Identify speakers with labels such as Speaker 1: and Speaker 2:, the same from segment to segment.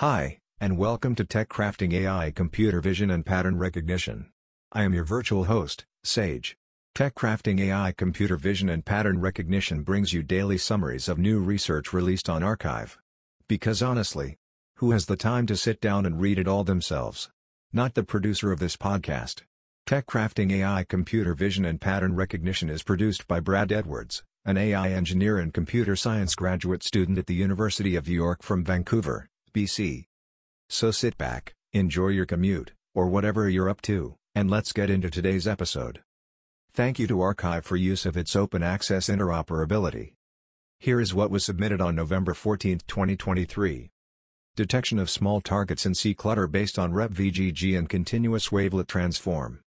Speaker 1: Hi, and welcome to Tech Crafting AI Computer Vision and Pattern Recognition. I am your virtual host, Sage. Tech Crafting AI Computer Vision and Pattern Recognition brings you daily summaries of new research released on arXiv. Because honestly, who has the time to sit down and read it all themselves? Not the producer of this podcast. Tech Crafting AI Computer Vision and Pattern Recognition is produced by Brad Edwards, an AI engineer and computer science graduate student at the University of York from Vancouver, BC. So sit back, enjoy your commute, or whatever you're up to, and let's get into today's episode. Thank you to arXiv for use of its open access interoperability. Here is what was submitted on November 14, 2023. Detection of small targets in sea clutter based on RepVGG and continuous wavelet transform.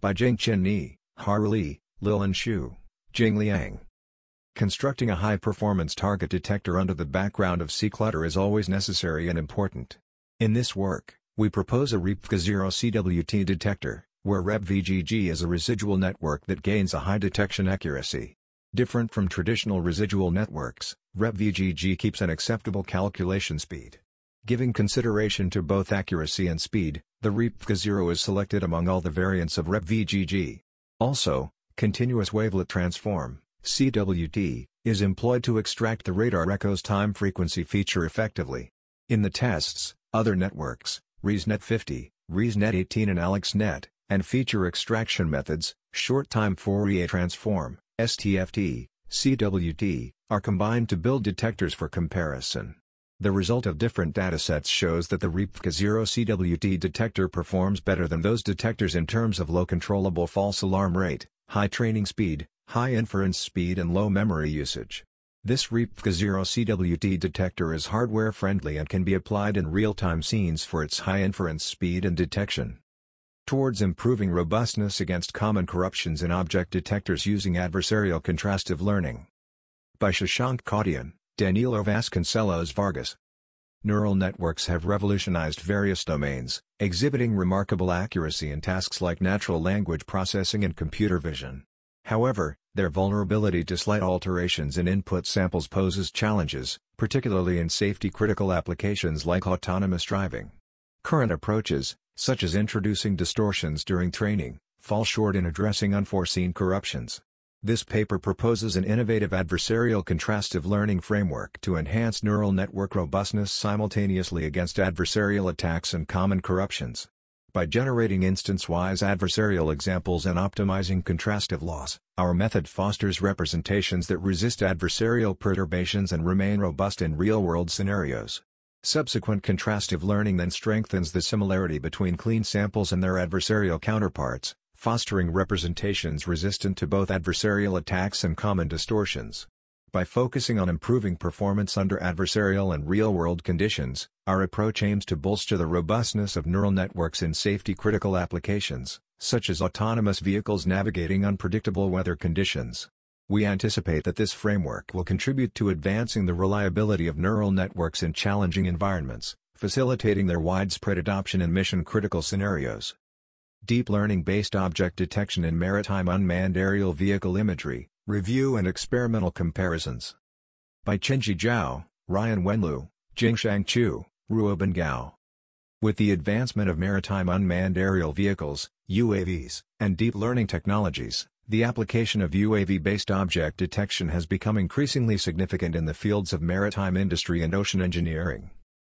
Speaker 1: By Jingchen Ni, Har Li, Lilin Xu, Jing Liang. Constructing a high-performance target detector under the background of sea clutter is always necessary and important. In this work, we propose a RepVG0 CWT detector, where RepVGG is a residual network that gains a high detection accuracy. Different from traditional residual networks, RepVGG keeps an acceptable calculation speed. Giving consideration to both accuracy and speed, the RepVG0 is selected among all the variants of RepVGG. Also, continuous wavelet transform CWT, is employed to extract the radar echo's time frequency feature effectively. In the tests, other networks, ResNet 50, ResNet 18 and AlexNet, and feature extraction methods, short-time Fourier transform, STFT, CWT, are combined to build detectors for comparison. The result of different datasets shows that the RepVG0 CWT detector performs better than those detectors in terms of low controllable false alarm rate, high training speed, high inference speed and low memory usage. This RepVG0 CWT detector is hardware-friendly and can be applied in real-time scenes for its high inference speed and detection. Towards improving robustness against common corruptions in object detectors using adversarial contrastive learning. By Shashank Kotyan, Danilo Vasconcelos Vargas. Neural networks have revolutionized various domains, exhibiting remarkable accuracy in tasks like natural language processing and computer vision. However, their vulnerability to slight alterations in input samples poses challenges, particularly in safety-critical applications like autonomous driving. Current approaches, such as introducing distortions during training, fall short in addressing unforeseen corruptions. This paper proposes an innovative adversarial contrastive learning framework to enhance neural network robustness simultaneously against adversarial attacks and common corruptions. By generating instance-wise adversarial examples and optimizing contrastive loss, our method fosters representations that resist adversarial perturbations and remain robust in real-world scenarios. Subsequent contrastive learning then strengthens the similarity between clean samples and their adversarial counterparts, fostering representations resistant to both adversarial attacks and common distortions. By focusing on improving performance under adversarial and real-world conditions, our approach aims to bolster the robustness of neural networks in safety-critical applications, such as autonomous vehicles navigating unpredictable weather conditions. We anticipate that this framework will contribute to advancing the reliability of neural networks in challenging environments, facilitating their widespread adoption in mission-critical scenarios. Deep learning-based object detection in maritime unmanned aerial vehicle imagery, Review and Experimental Comparisons. By Chenji Zhao, Ryan Wenlu, Jingshang Chu, Ruobin Gao. With the advancement of maritime unmanned aerial vehicles, UAVs, and deep learning technologies, the application of UAV-based object detection has become increasingly significant in the fields of maritime industry and ocean engineering.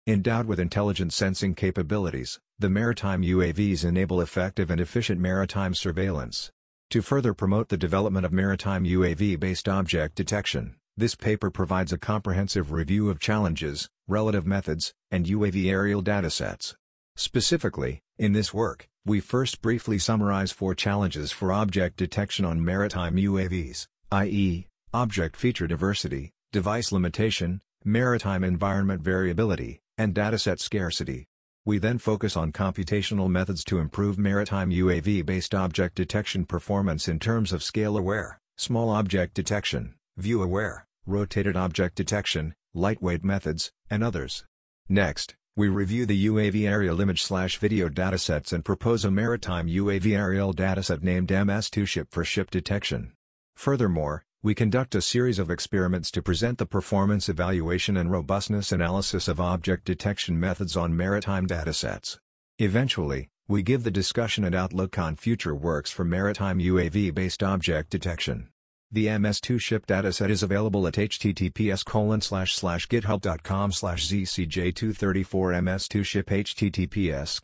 Speaker 1: Endowed with intelligent sensing capabilities, the maritime UAVs enable effective and efficient maritime surveillance. To further promote the development of maritime UAV-based object detection, this paper provides a comprehensive review of challenges, relative methods, and UAV aerial datasets. Specifically, in this work, we first briefly summarize four challenges for object detection on maritime UAVs, i.e., object feature diversity, device limitation, maritime environment variability, and dataset scarcity. We then focus on computational methods to improve maritime UAV-based object detection performance in terms of scale-aware, small object detection, view-aware, rotated object detection, lightweight methods, and others. Next, we review the UAV aerial image-slash-video datasets and propose a maritime UAV aerial dataset named MS2 Ship for ship detection. Furthermore, we conduct a series of experiments to present the performance evaluation and robustness analysis of object detection methods on maritime datasets. Eventually, we give the discussion and outlook on future works for maritime UAV-based object detection. The MS2 ship dataset is available at https github.com zcj234 MS2 ship https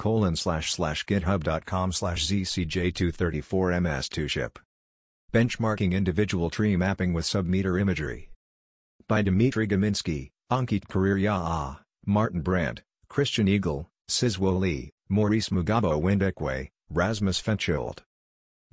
Speaker 1: github.com zcj234 MS2 ship. Benchmarking individual tree mapping with submeter imagery. By Dmitry Gominski, Ankit Kariryaa, Martin Brandt, Christian Igel, Sizhuo Li, Maurice Mugabo Windekwe, Rasmus Fensholt.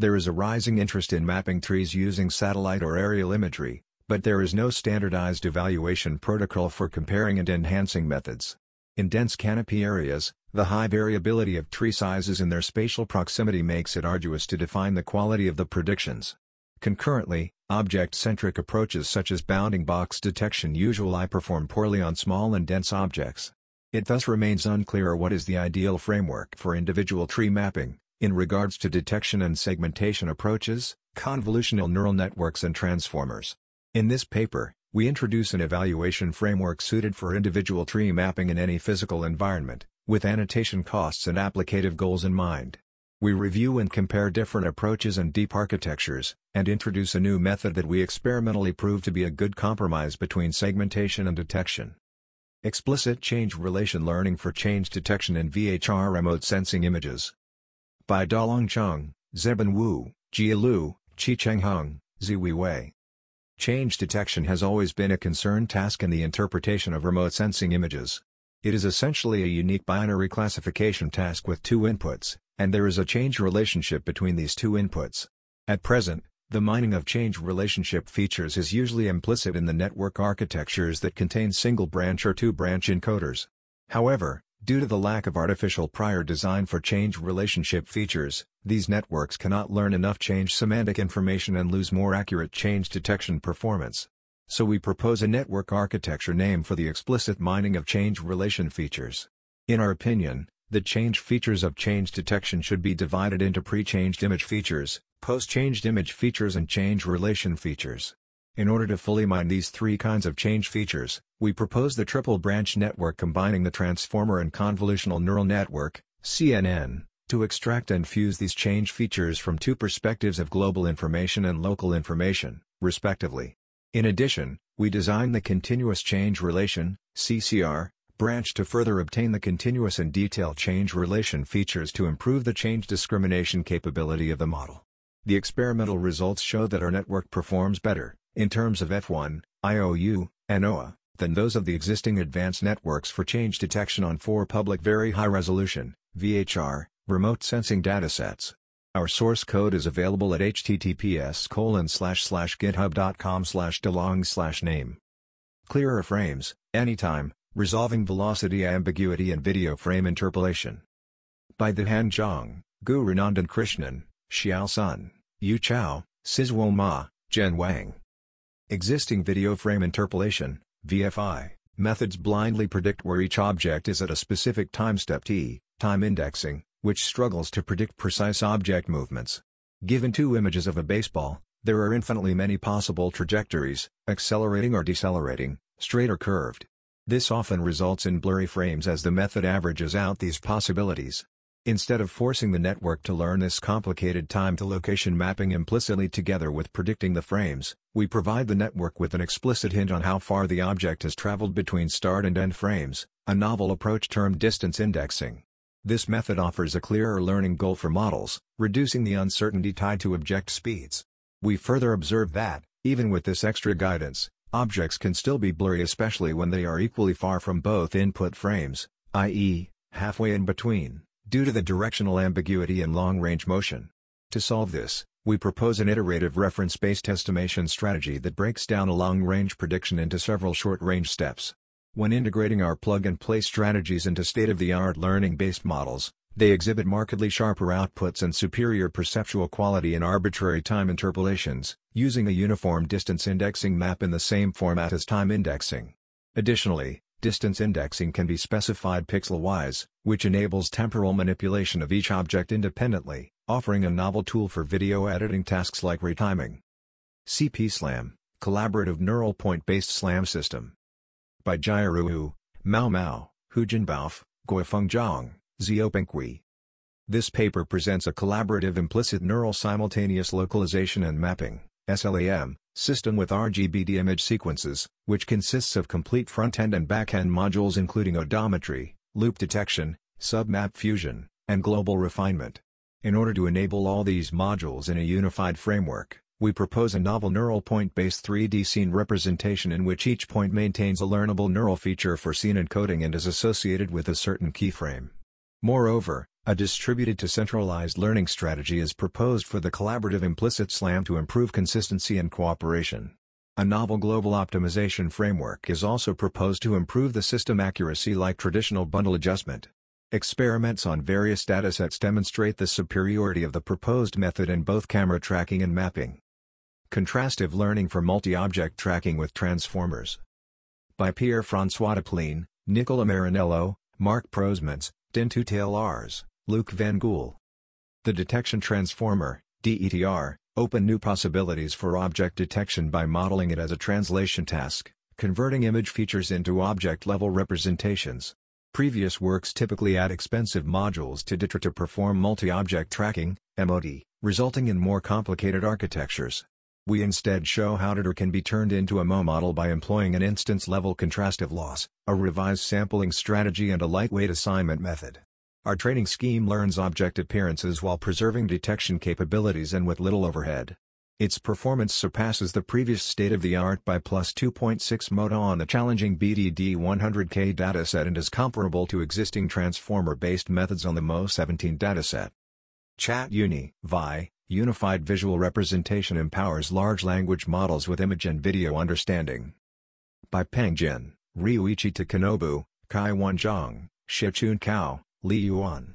Speaker 1: There is a rising interest in mapping trees using satellite or aerial imagery, but there is no standardized evaluation protocol for comparing and enhancing methods. In dense canopy areas, the high variability of tree sizes and their spatial proximity makes it arduous to define the quality of the predictions. Concurrently, object-centric approaches such as bounding box detection usually perform poorly on small and dense objects. It thus remains unclear what is the ideal framework for individual tree mapping, in regards to detection and segmentation approaches, convolutional neural networks and transformers. In this paper, we introduce an evaluation framework suited for individual tree mapping in any physical environment, with annotation costs and applicative goals in mind. We review and compare different approaches and deep architectures, and introduce a new method that we experimentally prove to be a good compromise between segmentation and detection. Explicit Change Relation Learning for Change Detection in VHR Remote Sensing Images by Dalong Chung, Zeben Wu, Jia Liu, Qicheng Heng, Ziwei Wei. Change detection has always been a concerned task in the interpretation of remote sensing images. It is essentially a unique binary classification task with two inputs, and there is a change relationship between these two inputs. At present, the mining of change relationship features is usually implicit in the network architectures that contain single-branch or two-branch encoders. However, Due to the lack of artificial prior design for change relationship features, these networks cannot learn enough change semantic information and lose more accurate change detection performance. So we propose a network architecture name for the explicit mining of change relation features. In our opinion, the change features of change detection should be divided into pre-changed image features, post-changed image features and change relation features. In order to fully mine these three kinds of change features, we propose the triple branch network combining the transformer and convolutional neural network, CNN, to extract and fuse these change features from two perspectives of global information and local information, respectively. In addition, we design the continuous change relation, CCR, branch to further obtain the continuous and detail change relation features to improve the change discrimination capability of the model. The experimental results show that our network performs better, in terms of F1, IOU, and OA, than those of the existing advanced networks for change detection on four public Very High Resolution VHR, remote sensing datasets. Our source code is available at https github.com slash name. Clearer frames, anytime, resolving velocity ambiguity and video frame interpolation. By Han Zhang, Gurunandan Krishnan, Xiao Sun, Yu Qiao, Sizhuo Ma, Zhen Wang. Existing video frame interpolation VFI, methods blindly predict where each object is at a specific time step t, time indexing, which struggles to predict precise object movements. Given two images of a baseball, there are infinitely many possible trajectories, accelerating or decelerating, straight or curved. This often results in blurry frames as the method averages out these possibilities. Instead of forcing the network to learn this complicated time-to-location mapping implicitly together with predicting the frames, we provide the network with an explicit hint on how far the object has traveled between start and end frames, a novel approach termed distance indexing. This method offers a clearer learning goal for models, reducing the uncertainty tied to object speeds. We further observe that, even with this extra guidance, objects can still be blurry especially when they are equally far from both input frames, i.e., halfway in between due to the directional ambiguity in long-range motion. To solve this, we propose an iterative reference-based estimation strategy that breaks down a long-range prediction into several short-range steps. When integrating our plug-and-play strategies into state-of-the-art learning-based models, they exhibit markedly sharper outputs and superior perceptual quality in arbitrary time interpolations, using a uniform distance indexing map in the same format as time indexing. Additionally, Distance indexing can be specified pixel-wise, which enables temporal manipulation of each object independently, offering a novel tool for video editing tasks like retiming. CP Slam Collaborative Neural Point-Based SLAM System. By Jiaru Hu, Mao Mao, Hujin Baof, Guifeng Zhang, Xiaopeng This paper presents a collaborative implicit neural simultaneous localization and mapping SLAM, system with RGBD image sequences, which consists of complete front-end and back-end modules including odometry, loop detection, submap fusion, and global refinement. In order to enable all these modules in a unified framework, we propose a novel neural point-based 3D scene representation in which each point maintains a learnable neural feature for scene encoding and is associated with a certain keyframe. Moreover, a distributed to centralized learning strategy is proposed for the collaborative implicit SLAM to improve consistency and cooperation. A novel global optimization framework is also proposed to improve the system accuracy like traditional bundle adjustment. Experiments on various datasets demonstrate the superiority of the proposed method in both camera tracking and mapping. Contrastive learning for multi-object tracking with transformers. By Pierre-François De Plaen, Nicola Marinello, Mark Proesmans, Tinne Tuytelaars, Luc Van Gool. The Detection Transformer, DETR, open new possibilities for object detection by modeling it as a translation task, converting image features into object-level representations. Previous works typically add expensive modules to DETR to perform multi-object tracking, MOT, resulting in more complicated architectures. We instead show how DETR can be turned into a MO model by employing an instance-level contrastive loss, a revised sampling strategy and a lightweight assignment method. Our training scheme learns object appearances while preserving detection capabilities and with little overhead. Its performance surpasses the previous state-of-the-art by plus 2.6 MOTA on the challenging BDD 100K dataset and is comparable to existing transformer-based methods on the MOT17 dataset. Chat Uni VI, Unified Visual Representation empowers large language models with image and video understanding. By Peng Jin, Ryuichi Takanobu, Kaiwan Zhang, Shichun Cao, Li Yuan.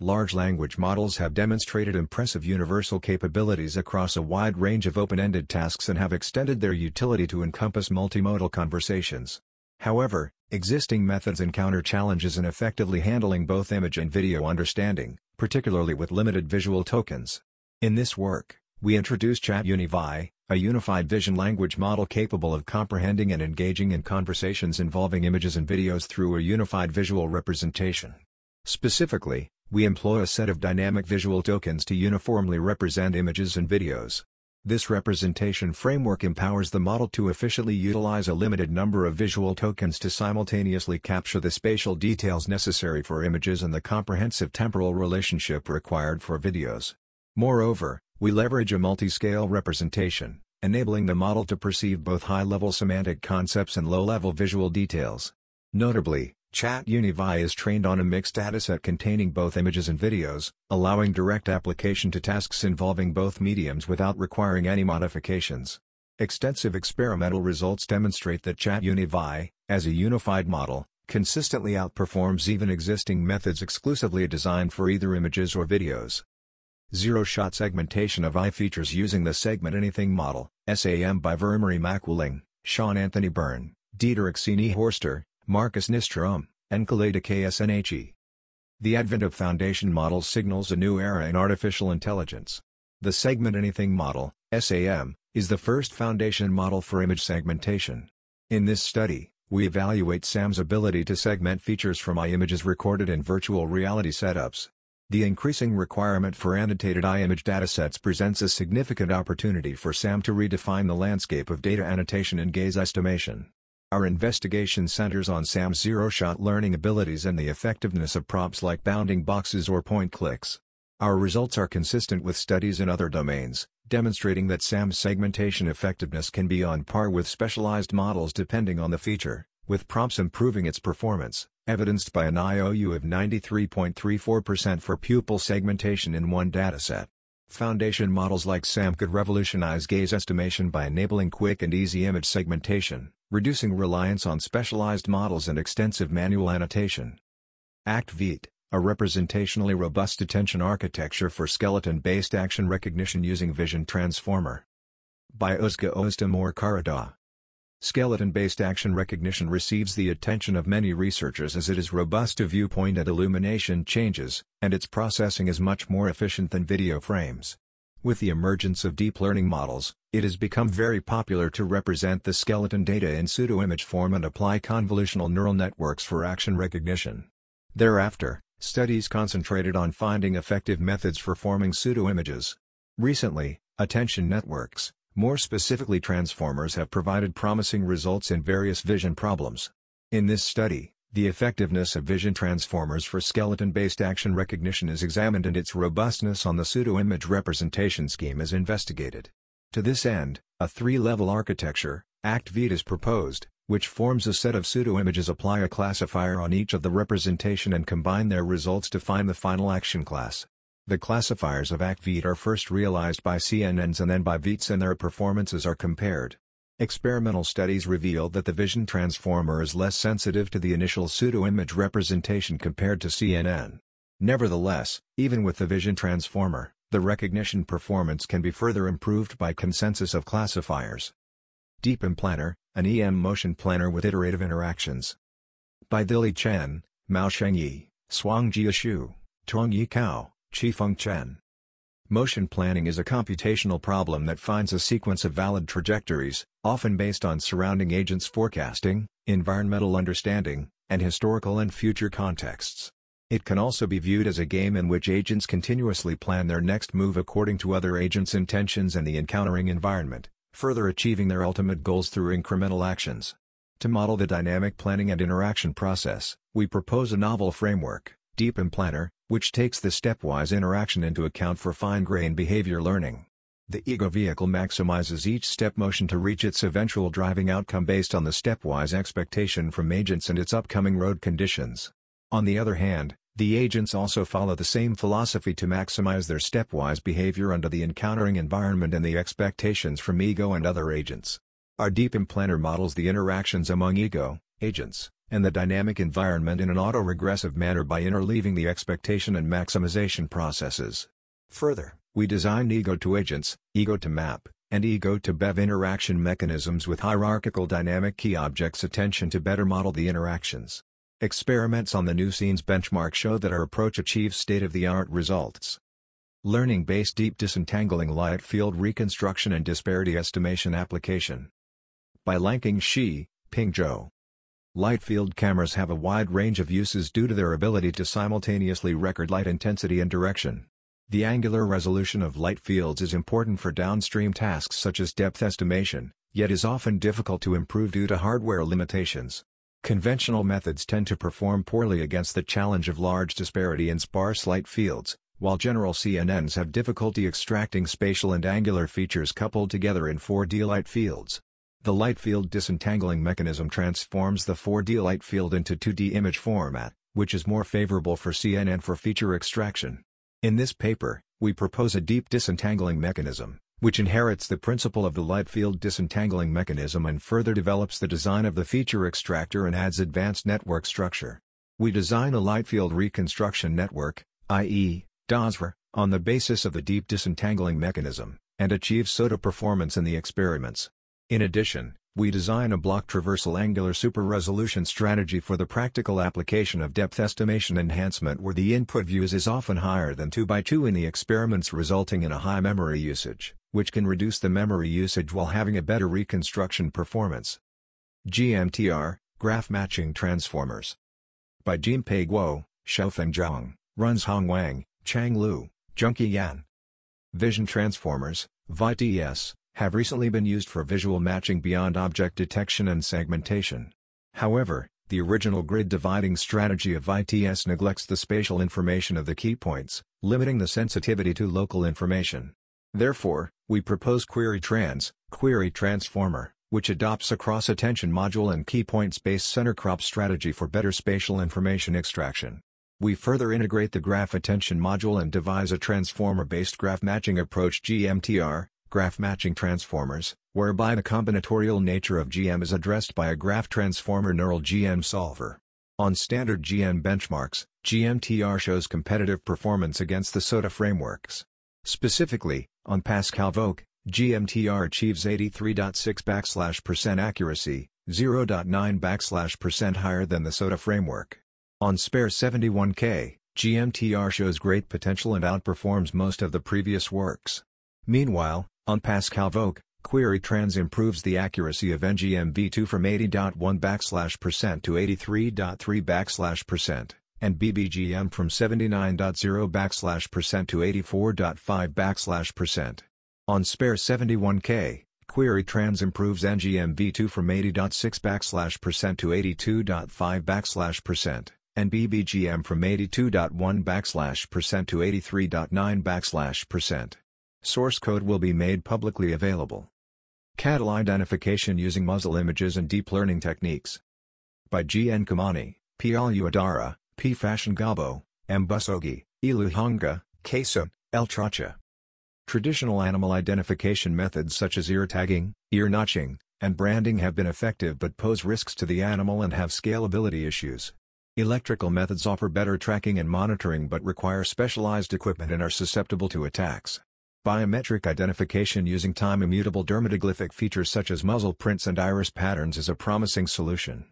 Speaker 1: Large language models have demonstrated impressive universal capabilities across a wide range of open-ended tasks and have extended their utility to encompass multimodal conversations. However, existing methods encounter challenges in effectively handling both image and video understanding, particularly with limited visual tokens. In this work, we introduce ChatUniVi, a unified vision language model capable of comprehending and engaging in conversations involving images and videos through a unified visual representation. Specifically, we employ a set of dynamic visual tokens to uniformly represent images and videos. This representation framework empowers the model to efficiently utilize a limited number of visual tokens to simultaneously capture the spatial details necessary for images and the comprehensive temporal relationship required for videos. Moreover, we leverage a multi-scale representation, enabling the model to perceive both high-level semantic concepts and low-level visual details. Notably, Chat Univi is trained on a mixed dataset containing both images and videos, allowing direct application to tasks involving both mediums without requiring any modifications. Extensive experimental results demonstrate that Chat Univi, as a unified model, consistently outperforms even existing methods exclusively designed for either images or videos. Zero-shot segmentation of eye features using the Segment Anything model, SAM by Virmarie Maquiling, Sean Anthony Byrne, Dieter Xeni Horster, Marcus Nystrom, and Kaleda KSNHE. The advent of foundation models signals a new era in artificial intelligence. The Segment Anything model, SAM, is the first foundation model for image segmentation. In this study, we evaluate SAM's ability to segment features from eye images recorded in virtual reality setups. The increasing requirement for annotated eye image datasets presents a significant opportunity for SAM to redefine the landscape of data annotation and gaze estimation. Our investigation centers on SAM's zero-shot learning abilities and the effectiveness of prompts like bounding boxes or point clicks. Our results are consistent with studies in other domains, demonstrating that SAM's segmentation effectiveness can be on par with specialized models depending on the feature, with prompts improving its performance, evidenced by an IOU of 93.34% for pupil segmentation in one dataset. Foundation models like SAM could revolutionize gaze estimation by enabling quick and easy image segmentation, reducing reliance on specialized models and extensive manual annotation. ACT-ViT, a representationally robust attention architecture for skeleton-based action recognition using Vision Transformer. By Özge Öztimur Karadağ. Skeleton-based action recognition receives the attention of many researchers as it is robust to viewpoint and illumination changes, and its processing is much more efficient than video frames. With the emergence of deep learning models, It has become very popular to represent the skeleton data in pseudo-image form and apply convolutional neural networks for action recognition. Thereafter, studies concentrated on finding effective methods for forming pseudo-images. Recently, attention networks, more specifically transformers have provided promising results in various vision problems. In this study, the effectiveness of vision transformers for skeleton-based action recognition is examined and its robustness on the pseudo-image representation scheme is investigated. To this end, a three-level architecture, ACT-ViT is proposed, which forms a set of pseudo-images apply a classifier on each of the representation and combine their results to find the final action class. The classifiers of ACT-ViT are first realized by CNNs and then by ViTs and their performances are compared. Experimental studies revealed that the vision transformer is less sensitive to the initial pseudo-image representation compared to CNN. Nevertheless, even with the vision transformer, the recognition performance can be further improved by consensus of classifiers. DeepEMplanner, an EM motion planner with iterative interactions. By Dili Chen, Mao Shengyi, Shuangjie Xu, Tongyi Cao, Qifeng Chen. Motion planning is a computational problem that finds a sequence of valid trajectories, often based on surrounding agents forecasting, environmental understanding, and historical and future contexts. It can also be viewed as a game in which agents continuously plan their next move according to other agents' intentions and the encountering environment, further achieving their ultimate goals through incremental actions. To model the dynamic planning and interaction process, we propose a novel framework, DeepEMplanner, which takes the stepwise interaction into account for fine-grained behavior learning. The ego vehicle maximizes each step motion to reach its eventual driving outcome based on the stepwise expectation from agents and its upcoming road conditions. On the other hand, the agents also follow the same philosophy to maximize their stepwise behavior under the encountering environment and the expectations from ego and other agents. Our DeepEMplanner models the interactions among ego, agents, and the dynamic environment in an autoregressive manner by interleaving the expectation and maximization processes. Further, we design ego to agents, ego to map, and ego to BEV interaction mechanisms with hierarchical dynamic key objects attention to better model the interactions. Experiments on the nuScenes benchmark show that our approach achieves state-of-the-art results. Learning-based deep disentangling light field reconstruction and disparity estimation application. By Lanking Shi, Ping Zhou. Light field cameras have a wide range of uses due to their ability to simultaneously record light intensity and direction. The angular resolution of light fields is important for downstream tasks such as depth estimation, yet is often difficult to improve due to hardware limitations. Conventional methods tend to perform poorly against the challenge of large disparity in sparse light fields, while general CNNs have difficulty extracting spatial and angular features coupled together in 4D light fields. The light field disentangling mechanism transforms the 4D light field into 2D image format, which is more favorable for CNN for feature extraction. In this paper, we propose a deep disentangling mechanism, which inherits the principle of the light field disentangling mechanism and further develops the design of the feature extractor and adds advanced network structure. We design a light field reconstruction network, i.e., DOSRA, on the basis of the deep disentangling mechanism, and achieve SOTA performance in the experiments. In addition, we design a block traversal angular super-resolution strategy for the practical application of depth estimation enhancement where the input views is often higher than 2 by 2 in the experiments resulting in a high memory usage which can reduce the memory usage while having a better reconstruction performance. GMTR, Graph Matching Transformers. By Jinpei Guo, Xiaofeng Zhang, Runzhong Wang, Chang Lu, Yan. Vision transformers, ViTs, have recently been used for visual matching beyond object detection and segmentation. However, the original grid dividing strategy of ITS neglects the spatial information of the key points, limiting the sensitivity to local information. Therefore, we propose Query Trans, Query Transformer, which adopts a cross-attention module and key points-based center crop strategy for better spatial information extraction. We further integrate the graph attention module and devise a transformer-based graph matching approach GMTR, graph matching transformers, whereby the combinatorial nature of GM is addressed by a graph transformer neural GM solver. On standard GM benchmarks, GMTR shows competitive performance against the SOTA frameworks. Specifically, on Pascal VOC, GMTR achieves 83.6 backslash percent accuracy, 0.9 backslash percent higher than the SOTA framework. On SPair 71K, GMTR shows great potential and outperforms most of the previous works. Meanwhile, on Pascal VOC, Query Trans improves the accuracy of NGM-v2 from 80.1 backslash percent to 83.3 backslash percent, and BBGM from 79.0 backslash percent to 84.5 backslash percent. On SPair 71K, Query Trans improves NGM-v2 from 80.6 backslash percent to 82.5 backslash percent, and BBGM from 82.1 backslash percent to 83.9 backslash percent. Source code will be made publicly available. Cattle identification using muzzle images and deep learning techniques. By G. N. Kamani, P. Aluadara, P. Fashion Gabo, M. Busogi, Iluhanga, Kesa, El Tracha. Traditional animal identification methods such as ear tagging, ear notching, and branding have been effective but pose risks to the animal and have scalability issues. Electrical methods offer better tracking and monitoring but require specialized equipment and are susceptible to attacks. Biometric identification using time-immutable dermatoglyphic features such as muzzle prints and iris patterns is a promising solution.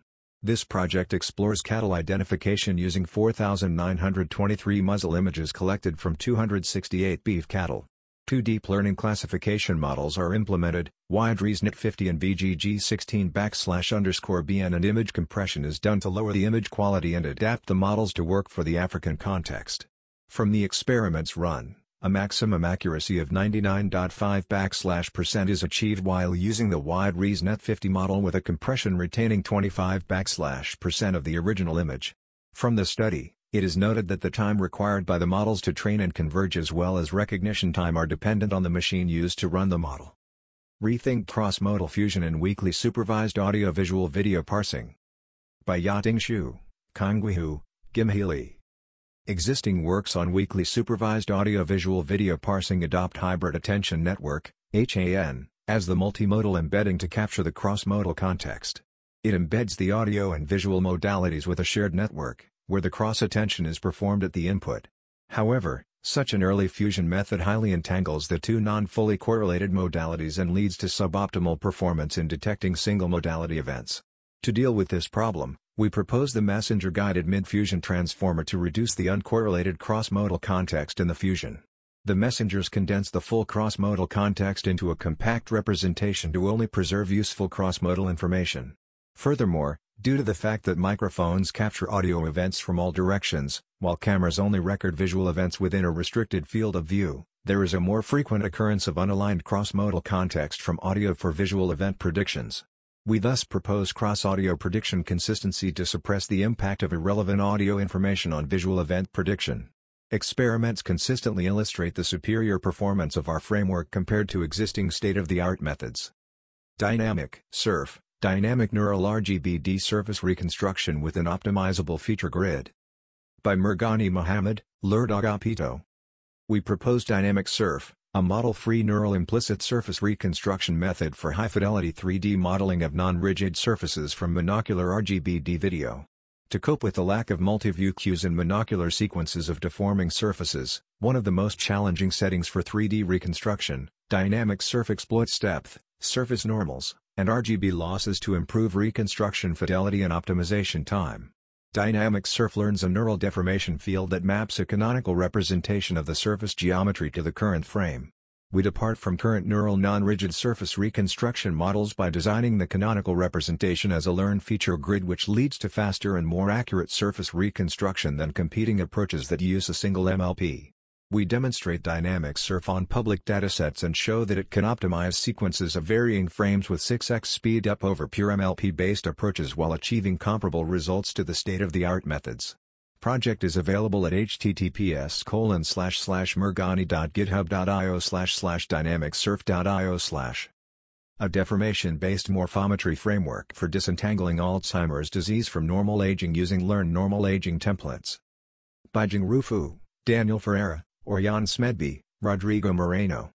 Speaker 1: This project explores cattle identification using 4,923 muzzle images collected from 268 beef cattle. Two deep learning classification models are implemented, WideResNet 50 and VGG16 backslash underscore BN and image compression is done to lower the image quality and adapt the models to work for the African context. From the experiments run, a maximum accuracy of 99.5 backslash percent is achieved while using the wide ResNet 50 model with a compression retaining 25 backslash percent of the original image. From the study, it is noted that the time required by the models to train and converge as well as recognition time are dependent on the machine used to run the model. Rethink cross-modal fusion in weakly supervised audio-visual video parsing. By Yating Xu, Kangui Hu, Gimhee Li. Existing works on weakly supervised audio-visual video parsing adopt Hybrid Attention Network, HAN, as the multimodal embedding to capture the cross-modal context. It embeds the audio and visual modalities with a shared network, where the cross-attention is performed at the input. However, such an early fusion method highly entangles the two non-fully correlated modalities and leads to suboptimal performance in detecting single-modality events. To deal with this problem, we propose the messenger-guided mid-fusion transformer to reduce the uncorrelated cross-modal context in the fusion. The messengers condense the full cross-modal context into a compact representation to only preserve useful cross-modal information. Furthermore, due to the fact that microphones capture audio events from all directions, while cameras only record visual events within a restricted field of view, there is a more frequent occurrence of unaligned cross-modal context from audio for visual event predictions. We thus propose cross-audio prediction consistency to suppress the impact of irrelevant audio information on visual event prediction. Experiments consistently illustrate the superior performance of our framework compared to existing state-of-the-art methods. Dynamic SURF, Dynamic Neural RGBD Surface Reconstruction with an Optimizable Feature Grid. By Mirghani Mohammed, Lourdes Agapito. We propose Dynamic SURF, a model-free neural implicit surface reconstruction method for high-fidelity 3D modeling of non-rigid surfaces from monocular RGBD video. To cope with the lack of multi-view cues in monocular sequences of deforming surfaces, one of the most challenging settings for 3D reconstruction, Dynamic Surf exploits depth, surface normals, and RGB losses to improve reconstruction fidelity and optimization time. Dynamic Surf learns a neural deformation field that maps a canonical representation of the surface geometry to the current frame. We depart from current neural non-rigid surface reconstruction models by designing the canonical representation as a learned feature grid which leads to faster and more accurate surface reconstruction than competing approaches that use a single MLP. We demonstrate dynamic surf on public datasets and show that it can optimize sequences of varying frames with 6x speed up over pure MLP-based approaches while achieving comparable results to the state-of-the-art methods. Project is available at https colon slash slash mirghani.github.io slash slash dynamicsurf.io slash. A deformation-based morphometry framework for disentangling Alzheimer's disease from normal aging using Learn Normal Aging templates. By Jingru Fu, Daniel Ferreira, Örjan Smedby, Rodrigo Moreno.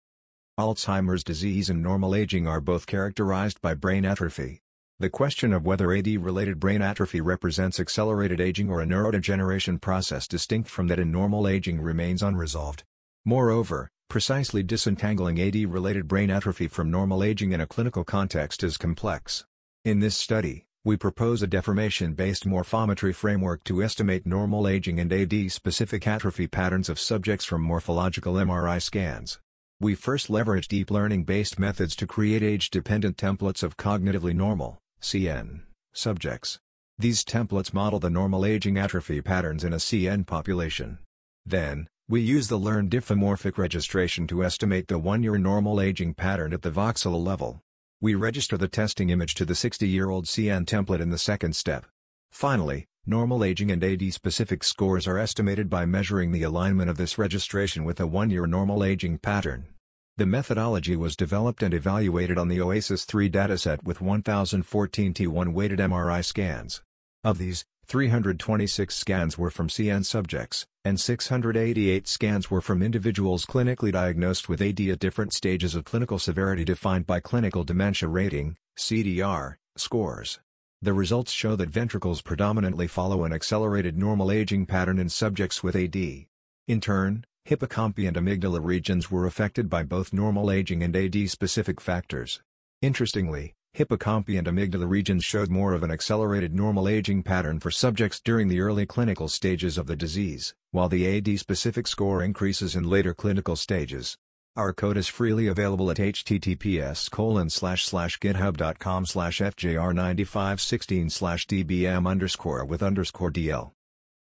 Speaker 1: Alzheimer's disease and normal aging are both characterized by brain atrophy. The question of whether AD-related brain atrophy represents accelerated aging or a neurodegeneration process distinct from that in normal aging remains unresolved. Moreover, precisely disentangling AD-related brain atrophy from normal aging in a clinical context is complex. In this study, we propose a deformation-based morphometry framework to estimate normal aging and AD-specific atrophy patterns of subjects from morphological MRI scans. We first leverage deep learning-based methods to create age-dependent templates of cognitively normal CN, subjects. These templates model the normal aging atrophy patterns in a CN population. Then, we use the learned diffeomorphic registration to estimate the one-year normal aging pattern at the voxel level. We register the testing image to the 60-year-old CN template in the second step. Finally, normal aging and AD-specific scores are estimated by measuring the alignment of this registration with a one-year normal aging pattern. The methodology was developed and evaluated on the OASIS 3 dataset with 1014 T1 weighted MRI scans. Of these, 326 scans were from CN subjects, and 688 scans were from individuals clinically diagnosed with AD at different stages of clinical severity defined by Clinical Dementia Rating CDR, scores. The results show that ventricles predominantly follow an accelerated normal aging pattern in subjects with AD. In turn, Hippocampi and amygdala regions were affected by both normal aging and AD-specific factors. Interestingly, hippocampi and amygdala regions showed more of an accelerated normal aging pattern for subjects during the early clinical stages of the disease, while the AD-specific score increases in later clinical stages. Our code is freely available at https github.com fjr9516 dbm with dl.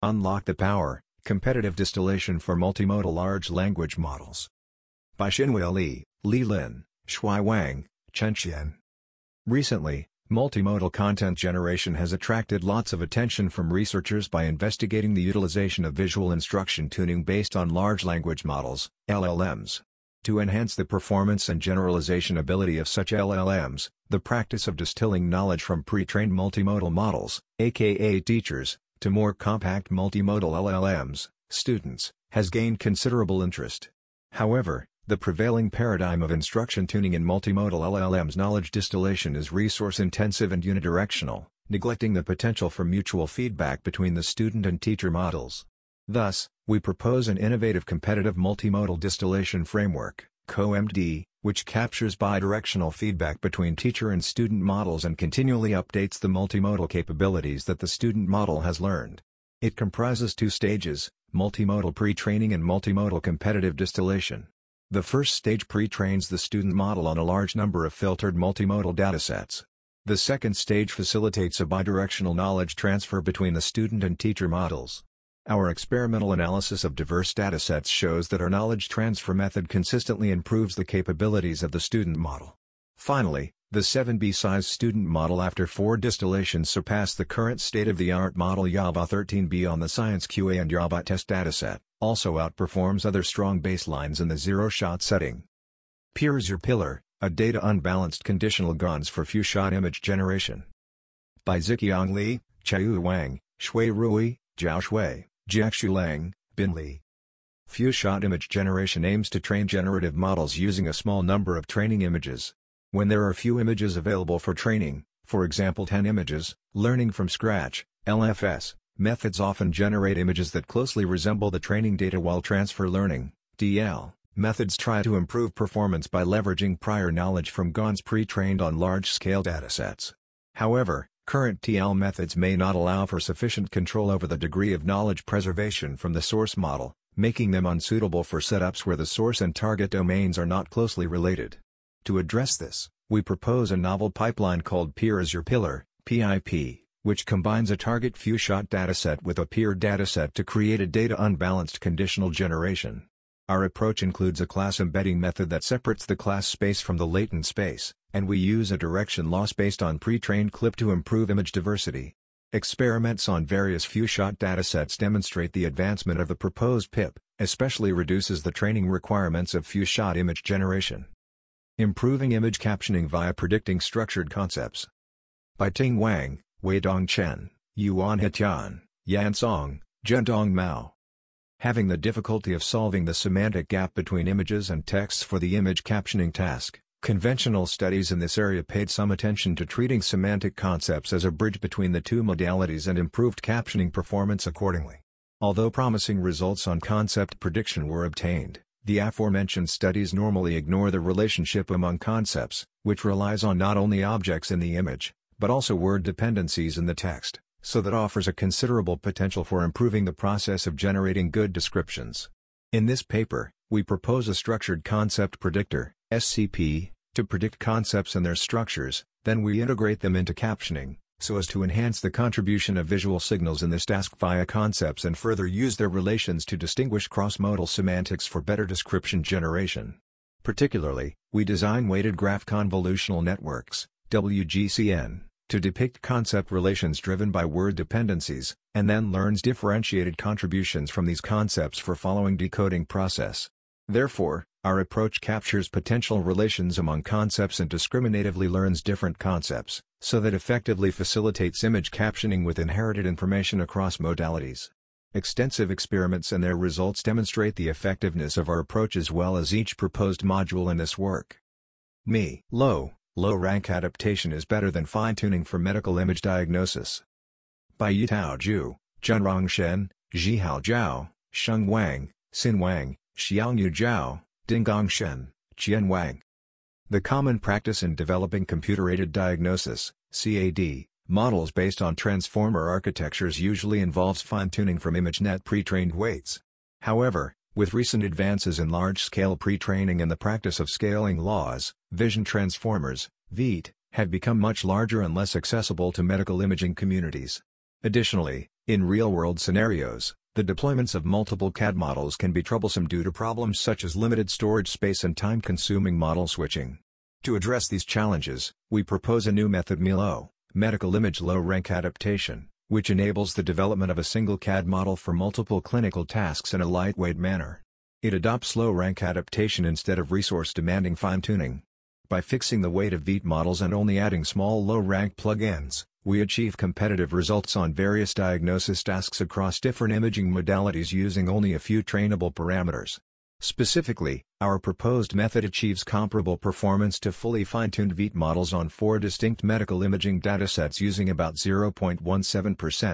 Speaker 1: Unlock the power, Competitive Distillation for Multimodal Large Language Models. By Xinwei Li, Li Lin, Shui Wang, Chen Qian. Recently, multimodal content generation has attracted lots of attention from researchers by investigating the utilization of visual instruction tuning based on large language models, LLMs. To enhance the performance and generalization ability of such LLMs, the practice of distilling knowledge from pre-trained multimodal models, aka teachers, to more compact multimodal LLMs, students, has gained considerable interest. However, the prevailing paradigm of instruction tuning in multimodal LLMs knowledge distillation is resource-intensive and unidirectional, neglecting the potential for mutual feedback between the student and teacher models. Thus, we propose an innovative competitive multimodal distillation framework, CoMD, which captures bidirectional feedback between teacher and student models and continually updates the multimodal capabilities that the student model has learned. It comprises two stages, multimodal pre-training and multimodal competitive distillation. The first stage pre-trains the student model on a large number of filtered multimodal datasets. The second stage facilitates a bidirectional knowledge transfer between the student and teacher models. Our experimental analysis of diverse datasets shows that our knowledge transfer method consistently improves the capabilities of the student model. Finally, the 7B size student model after four distillations surpassed the current state-of-the-art model LLaVA 13B on the Science QA and LLaVA test dataset, also outperforms other strong baselines in the zero-shot setting. Peer is your pillar, a data unbalanced conditional GANs for few-shot image generation. By Ziqiang Li, Chaiyu Wang, Shui Rui, Zhao Shui. Jiaxu Lang, Bin Li. Few-shot image generation aims to train generative models using a small number of training images. When there are few images available for training, for example 10 images, learning from scratch, LFS, methods often generate images that closely resemble the training data while transfer learning, TL, methods try to improve performance by leveraging prior knowledge from GANs pre-trained on large-scale datasets. However, Current TL methods may not allow for sufficient control over the degree of knowledge preservation from the source model, making them unsuitable for setups where the source and target domains are not closely related. To address this, we propose a novel pipeline called Peer as Your Pillar, PIP, which combines a target few-shot dataset with a peer dataset to create a data unbalanced conditional generation. Our approach includes a class embedding method that separates the class space from the latent space, and we use a direction loss based on pre-trained clip to improve image diversity. Experiments on various few-shot datasets demonstrate the advancement of the proposed PIP, especially reduces the training requirements of few-shot image generation. Improving image captioning via predicting structured concepts. By Ting Wang, Weidong Chen, Yuan Hetian, Yan Song, Zhendong Mao. Having the difficulty of solving the semantic gap between images and texts for the image captioning task. Conventional studies in this area paid some attention to treating semantic concepts as a bridge between the two modalities and improved captioning performance accordingly. Although promising results on concept prediction were obtained, the aforementioned studies normally ignore the relationship among concepts, which relies on not only objects in the image, but also word dependencies in the text, so that offers a considerable potential for improving the process of generating good descriptions. In this paper, we propose a Structured Concept Predictor SCP, to predict concepts and their structures, then we integrate them into captioning, so as to enhance the contribution of visual signals in this task via concepts and further use their relations to distinguish cross-modal semantics for better description generation. Particularly, we design weighted graph convolutional networks, WGCN, to depict concept relations driven by word dependencies, and then learns differentiated contributions from these concepts for following decoding process. Therefore, our approach captures potential relations among concepts and discriminatively learns different concepts, so that effectively facilitates image captioning with inherited information across modalities. Extensive experiments and their results demonstrate the effectiveness of our approach as well as each proposed module in this work. Me. Low, low-rank adaptation is better than fine-tuning for medical image diagnosis. By Yitao Zhu, Junrong Shen, Zhihao Zhao, Sheng Wang, Xin Wang, Xiaoyu Zhao, Dinggong Shen, Qian Wang. The common practice in developing computer-aided diagnosis CAD, models based on transformer architectures usually involves fine-tuning from ImageNet pre-trained weights. However, with recent advances in large-scale pre-training and the practice of scaling laws, vision transformers, ViT, have become much larger and less accessible to medical imaging communities. Additionally, in real-world scenarios, the deployments of multiple CAD models can be troublesome due to problems such as limited storage space and time-consuming model switching. To address these challenges, we propose a new method MeLo, Medical Image Low-Rank Adaptation, which enables the development of a single CAD model for multiple clinical tasks in a lightweight manner. It adopts low-rank adaptation instead of resource-demanding fine-tuning. By fixing the weight of ViT models and only adding small low-rank plugins, we achieve competitive results on various diagnosis tasks across different imaging modalities using only a few trainable parameters. Specifically, our proposed method achieves comparable performance to fully fine-tuned ViT models on four distinct medical imaging datasets using about 0.17%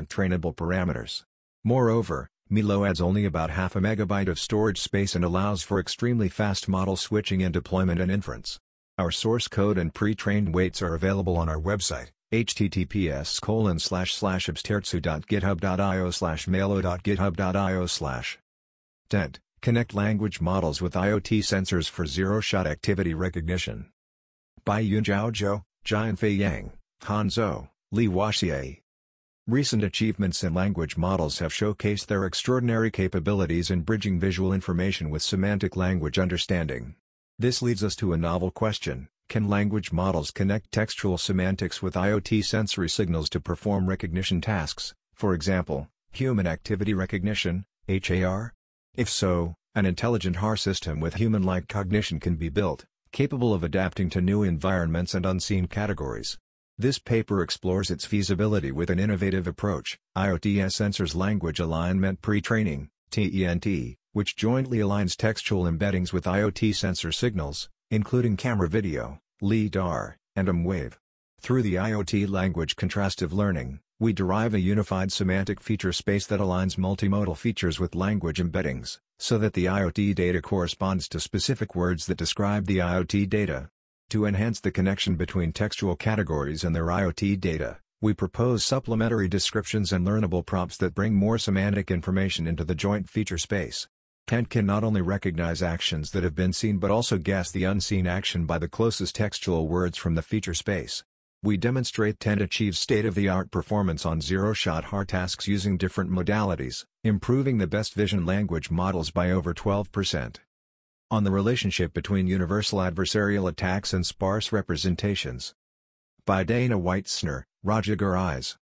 Speaker 1: trainable parameters. Moreover, MeLo adds only about half a megabyte of storage space and allows for extremely fast model switching in deployment and inference. Our source code and pre-trained weights are available on our website https colon slash slash absterzhu.github.io slash melo.github.io slash TENT connect language models with IoT sensors for zero-shot activity recognition. By Yunjiao Zhou, Jianfei Yang, Han Zhou, Lihua Xie. Recent achievements in language models have showcased their extraordinary capabilities in bridging visual information with semantic language understanding. This leads us to a novel question, can language models connect textual semantics with IoT sensory signals to perform recognition tasks, for example, human activity recognition, HAR? If so, an intelligent HAR system with human-like cognition can be built, capable of adapting to new environments and unseen categories. This paper explores its feasibility with an innovative approach, IoTS Sensors Language Alignment Pre-Training, TENT, which jointly aligns textual embeddings with IoT sensor signals, including camera video, LiDAR, and M-Wave. Through the IoT language contrastive learning, we derive a unified semantic feature space that aligns multimodal features with language embeddings, so that the IoT data corresponds to specific words that describe the IoT data. To enhance the connection between textual categories and their IoT data, we propose supplementary descriptions and learnable prompts that bring more semantic information into the joint feature space. Tent can not only recognize actions that have been seen but also guess the unseen action by the closest textual words from the feature space. We demonstrate Tent achieves state-of-the-art performance on zero-shot HAR tasks using different modalities, improving the best vision language models by over 12%. On the relationship between universal adversarial attacks and sparse representations. By Dana Weitzner, Guraiz.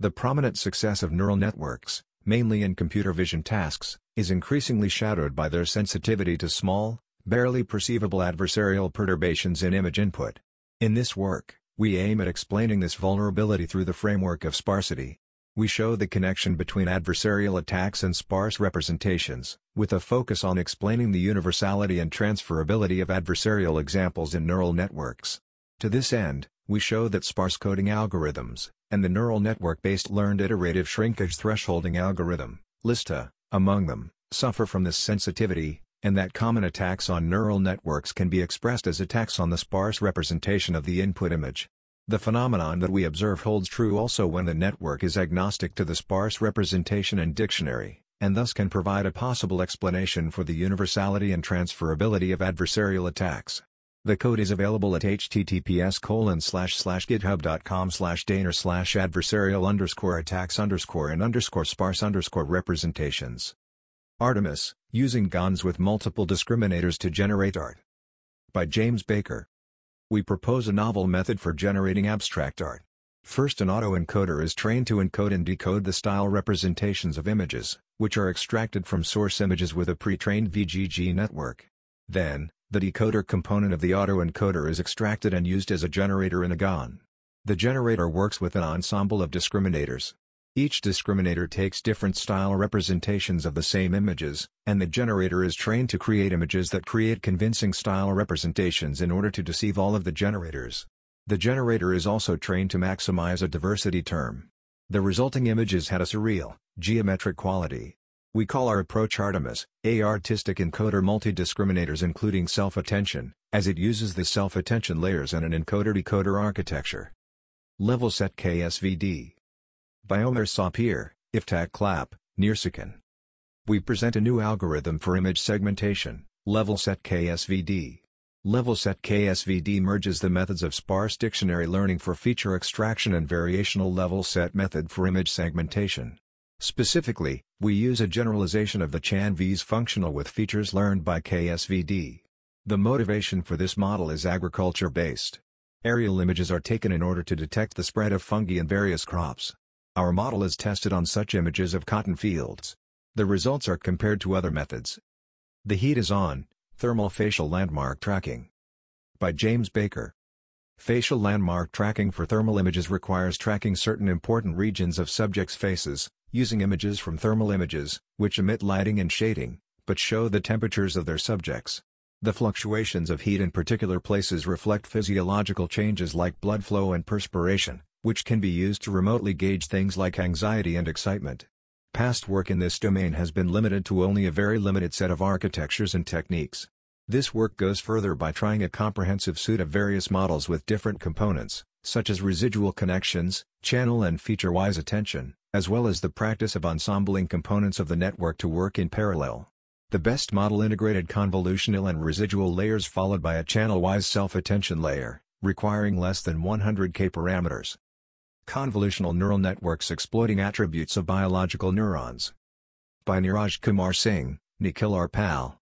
Speaker 1: The prominent success of neural networks, mainly in computer vision tasks, is increasingly shadowed by their sensitivity to small, barely perceivable adversarial perturbations in image input. In this work, we aim at explaining this vulnerability through the framework of sparsity. We show the connection between adversarial attacks and sparse representations, with a focus on explaining the universality and transferability of adversarial examples in neural networks. To this end, we show that sparse coding algorithms, and the neural network-based learned iterative shrinkage thresholding algorithm, LISTA, among them, suffer from this sensitivity, and that common attacks on neural networks can be expressed as attacks on the sparse representation of the input image. The phenomenon that we observe holds true also when the network is agnostic to the sparse representation and dictionary, and thus can provide a possible explanation for the universality and transferability of adversarial attacks. The code is available at https github.com slash daner slash adversarial underscore attacks underscore and underscore sparse underscore representations. Artemis, using GANs with multiple discriminators to generate art. By James Baker. We propose a novel method for generating abstract art. First an autoencoder is trained to encode and decode the style representations of images, which are extracted from source images with a pre-trained VGG network. Then, the decoder component of the autoencoder is extracted and used as a generator in a GAN. The generator works with an ensemble of discriminators. Each discriminator takes different style representations of the same images, and the generator is trained to create images that create convincing style representations in order to deceive all of the generators. The generator is also trained to maximize a diversity term. The resulting images had a surreal, geometric quality, we call our approach Artemis, a artistic encoder multi-discriminators including self-attention, as it uses the self-attention layers and an encoder-decoder architecture. Level set KSVD. By Omer Sapir, Iftach Klapp, Nirsikan. We present a new algorithm for image segmentation, level set KSVD. Level set KSVD merges the methods of sparse dictionary learning for feature extraction and variational level set method for image segmentation. Specifically, we use a generalization of the Chan-Vese functional with features learned by KSVD. The motivation for this model is agriculture-based. Aerial images are taken in order to detect the spread of fungi in various crops. Our model is tested on such images of cotton fields. The results are compared to other methods. The heat is on, Thermal Facial Landmark Tracking. By James Baker. Facial landmark tracking for thermal images requires tracking certain important regions of subjects' faces, using images from thermal images, which emit lighting and shading, but show the temperatures of their subjects. The fluctuations of heat in particular places reflect physiological changes like blood flow and perspiration, which can be used to remotely gauge things like anxiety and excitement. Past work in this domain has been limited to only a very limited set of architectures and techniques. This work goes further by trying a comprehensive suite of various models with different components, such as residual connections, channel and feature-wise attention, as well as the practice of ensembling components of the network to work in parallel. The best model integrated convolutional and residual layers followed by a channel-wise self-attention layer, requiring less than 100k parameters. Convolutional neural networks exploiting attributes of biological neurons. By Niraj Kumar Singh, Nikhil Arpal.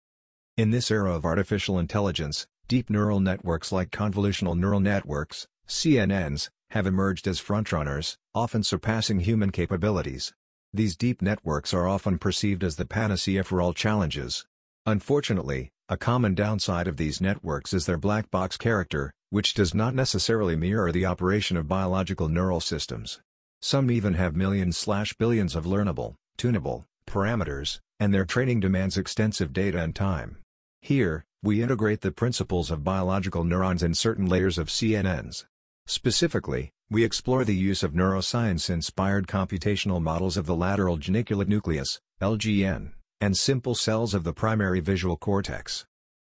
Speaker 1: In this era of artificial intelligence, deep neural networks like convolutional neural networks, CNNs, have emerged as frontrunners, often surpassing human capabilities. These deep networks are often perceived as the panacea for all challenges. Unfortunately, a common downside of these networks is their black box character, which does not necessarily mirror the operation of biological neural systems. Some even have millions slash billions of learnable, tunable, parameters, and their training demands extensive data and time. Here, we integrate the principles of biological neurons in certain layers of CNNs. Specifically, we explore the use of neuroscience-inspired computational models of the lateral geniculate nucleus, LGN, and simple cells of the primary visual cortex.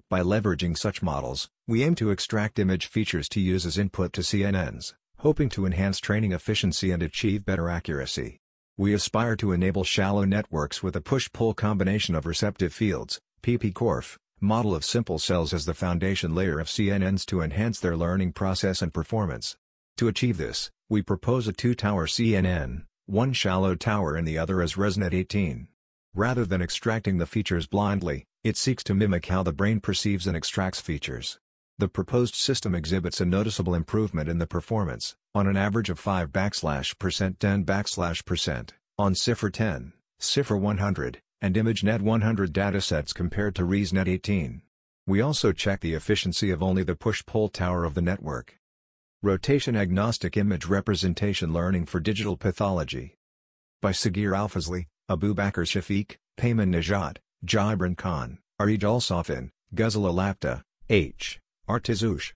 Speaker 1: By leveraging such models, we aim to extract image features to use as input to CNNs, hoping to enhance training efficiency and achieve better accuracy. We aspire to enable shallow networks with a push-pull combination of receptive fields, PP-Corf, model of simple cells as the foundation layer of CNNs to enhance their learning process and performance. To achieve this, we propose a two-tower CNN, one shallow tower and the other as ResNet 18. Rather than extracting the features blindly, it seeks to mimic how the brain perceives and extracts features. The proposed system exhibits a noticeable improvement in the performance, on an average of 5 backslash percent 10 backslash percent, on CIFAR 10, CIFAR 100, and ImageNet 100 datasets compared to ResNet 18. We also check the efficiency of only the push-pull tower of the network. Rotation-agnostic image representation learning for digital pathology. By Saghir Alfasly, Abu Bakr Shafiq, Peyman Nejat, Jibran Khan, Areej Alsaafin, Ghazal Alabtah, H.R. Tizhoosh.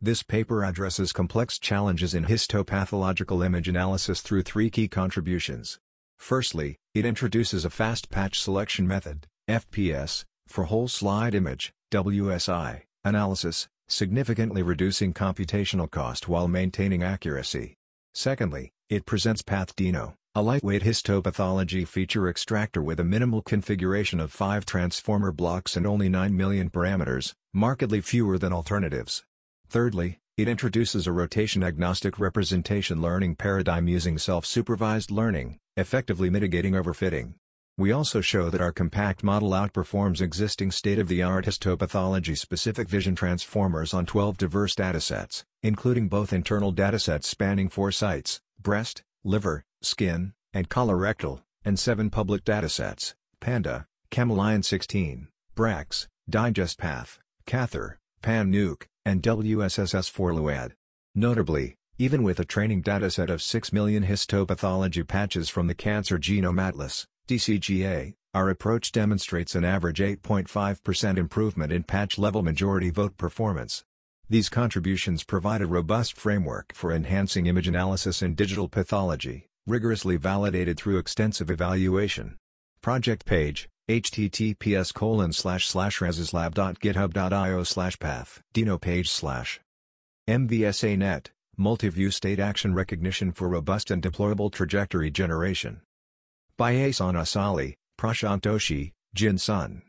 Speaker 1: This paper addresses complex challenges in histopathological image analysis through three key contributions. Firstly, it introduces a fast patch selection method, FPS, for whole slide image, WSI, analysis, significantly reducing computational cost while maintaining accuracy. Secondly, it presents PathDino, A lightweight histopathology feature extractor with a minimal configuration of 5 transformer blocks and only 9 million parameters, markedly fewer than alternatives. Thirdly, it introduces a rotation-agnostic representation learning paradigm using self-supervised learning, effectively mitigating overfitting. We also show that our compact model outperforms existing state-of-the-art histopathology-specific vision transformers on 12 diverse datasets, including both internal datasets spanning four sites, breast, liver, skin, and colorectal, and seven public datasets, PANDA, CAMELYON 16, BRACS, DigestPath, Kather, PanNuke, and WSSS4 Notably, even with a training dataset of 6 million histopathology patches from the Cancer Genome Atlas, TCGA, our approach demonstrates an average 8.5% improvement in patch-level majority vote performance. These contributions provide a robust framework for enhancing image analysis in digital pathology, rigorously validated through extensive evaluation. Project page, https colon slash slash rhazeslab.github.io slash path dino page slash MVSA-NET, Multi-View State Action Recognition for Robust and Deployable Trajectory Generation. By Ehsan Asali, Prashant Doshi, Jin Sun.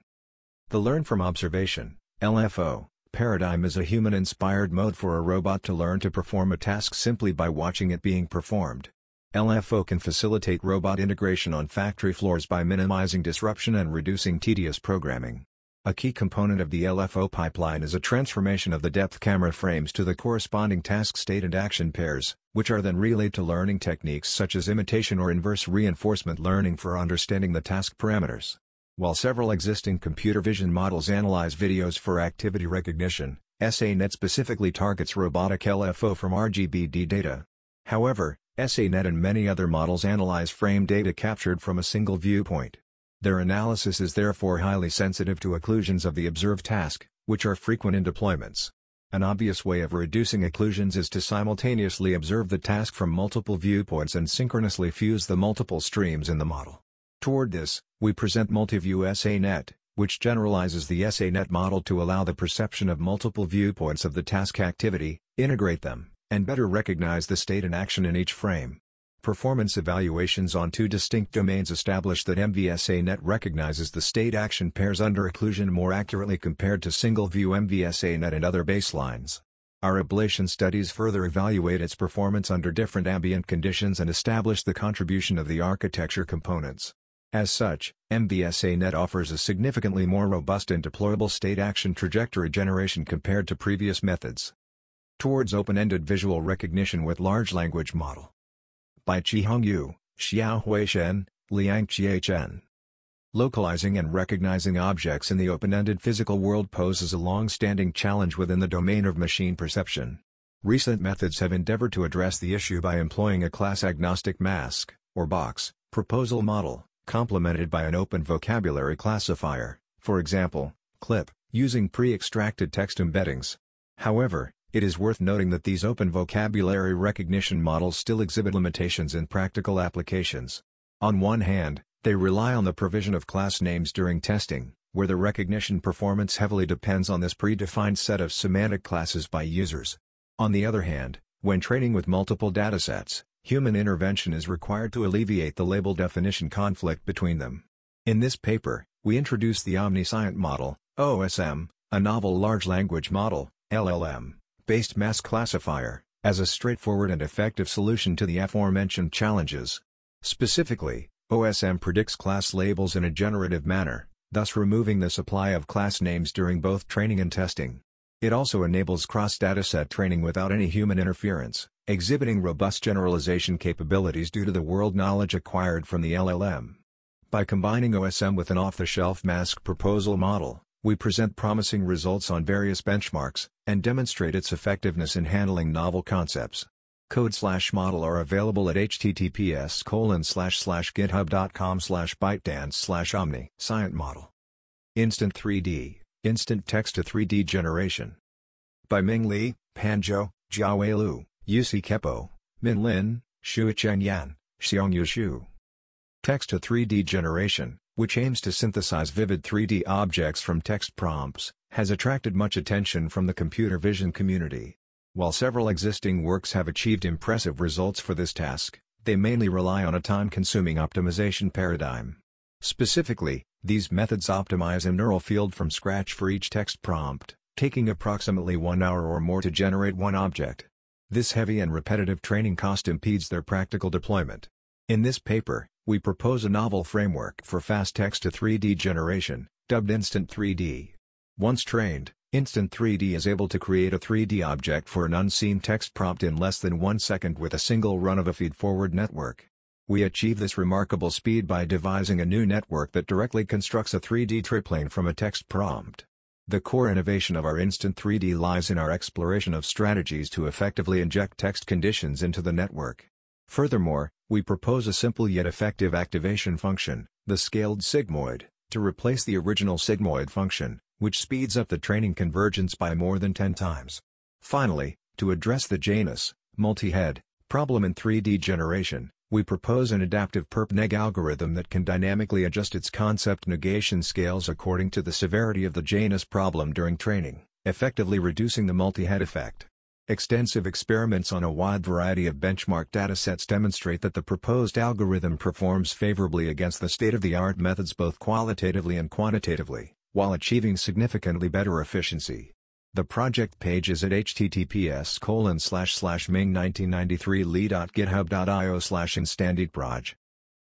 Speaker 1: The Learn from Observation, LFO, paradigm is a human-inspired mode for a robot to learn to perform a task simply by watching it being performed. LFO can facilitate robot integration on factory floors by minimizing disruption and reducing tedious programming. A key component of the LFO pipeline is a transformation of the depth camera frames to the corresponding task state and action pairs, which are then relayed to learning techniques such as imitation or inverse reinforcement learning for understanding the task parameters. While several existing computer vision models analyze videos for activity recognition, SA-NET specifically targets robotic LFO from RGBD data. However, SA-NET and many other models analyze frame data captured from a single viewpoint. Their analysis is therefore highly sensitive to occlusions of the observed task, which are frequent in deployments. An obvious way of reducing occlusions is to simultaneously observe the task from multiple viewpoints and synchronously fuse the multiple streams in the model. Toward this, we present Multiview SA-NET, which generalizes the SA-NET model to allow the perception of multiple viewpoints of the task activity, integrate them, and better recognize the state and action in each frame. Performance evaluations on two distinct domains establish that MVSA-NET recognizes the state-action pairs under occlusion more accurately compared to single-view MVSA-NET and other baselines. Our ablation studies further evaluate its performance under different ambient conditions and establish the contribution of the architecture components. As such, MVSA-NET offers a significantly more robust and deployable state-action trajectory generation compared to previous methods towards open-ended visual recognition with large language model. By Qihang Yu, Xiaohui Shen, Liang Chen. Localizing and recognizing objects in the open-ended physical world poses a long-standing challenge within the domain of machine perception. Recent methods have endeavored to address the issue by employing a class-agnostic mask, or box, proposal model, complemented by an open vocabulary classifier, for example, CLIP, using pre-extracted text embeddings. However, it is worth noting that these open vocabulary recognition models still exhibit limitations in practical applications. On one hand, they rely on the provision of class names during testing, where the recognition performance heavily depends on this predefined set of semantic classes by users. On the other hand, when training with multiple datasets, human intervention is required to alleviate the label definition conflict between them. In this paper, we introduce the Omniscient Model, OSM, a novel large language model, LLM, based mask classifier, as a straightforward and effective solution to the aforementioned challenges. Specifically, OSM predicts class labels in a generative manner, thus removing the supply of class names during both training and testing. It also enables cross-dataset training without any human interference, exhibiting robust generalization capabilities due to the world knowledge acquired from the LLM. By combining OSM with an off-the-shelf mask proposal model, we present promising results on various benchmarks, and demonstrate its effectiveness in handling novel concepts. Code slash model are available at https colon slash slash github.com slash bytedance slash omni scient model. Instant 3D, Instant Text to 3D Generation. By Ming Li, Pan Zhou, Jiawei Lu, Jussi Keppo, Min Lin, Shuicheng Yan, Xiangyu Xu. Text to 3D Generation which aims to synthesize vivid 3D objects from text prompts, has attracted much attention from the computer vision community. While several existing works have achieved impressive results for this task, they mainly rely on a time-consuming optimization paradigm. Specifically, these methods optimize a neural field from scratch for each text prompt, taking approximately one hour or more to generate one object. This heavy and repetitive training cost impedes their practical deployment. In this paper, we propose a novel framework for fast text-to-3D generation, dubbed Instant 3D. Once trained, Instant 3D is able to create a 3D object for an unseen text prompt in less than one second with a single run of a feed-forward network. We achieve this remarkable speed by devising a new network that directly constructs a 3D triplane from a text prompt. The core innovation of our Instant 3D lies in our exploration of strategies to effectively inject text conditions into the network. Furthermore, we propose a simple yet effective activation function, the scaled sigmoid, to replace the original sigmoid function, which speeds up the training convergence by more than 10 times. Finally, to address the Janus, multi-head, problem in 3D generation, we propose an adaptive perp-neg algorithm that can dynamically adjust its concept negation scales according to the severity of the Janus problem during training, effectively reducing the multi-head effect. Extensive experiments on a wide variety of benchmark datasets demonstrate that the proposed algorithm performs favorably against the state-of-the-art methods both qualitatively and quantitatively, while achieving significantly better efficiency. The project page is at https colon slash slash ming1993 slash instanditproj.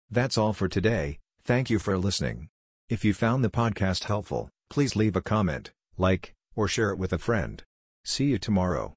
Speaker 1: That's all for today, thank you for listening. If you found the podcast helpful, please leave a comment, like, or share it with a friend. See you tomorrow.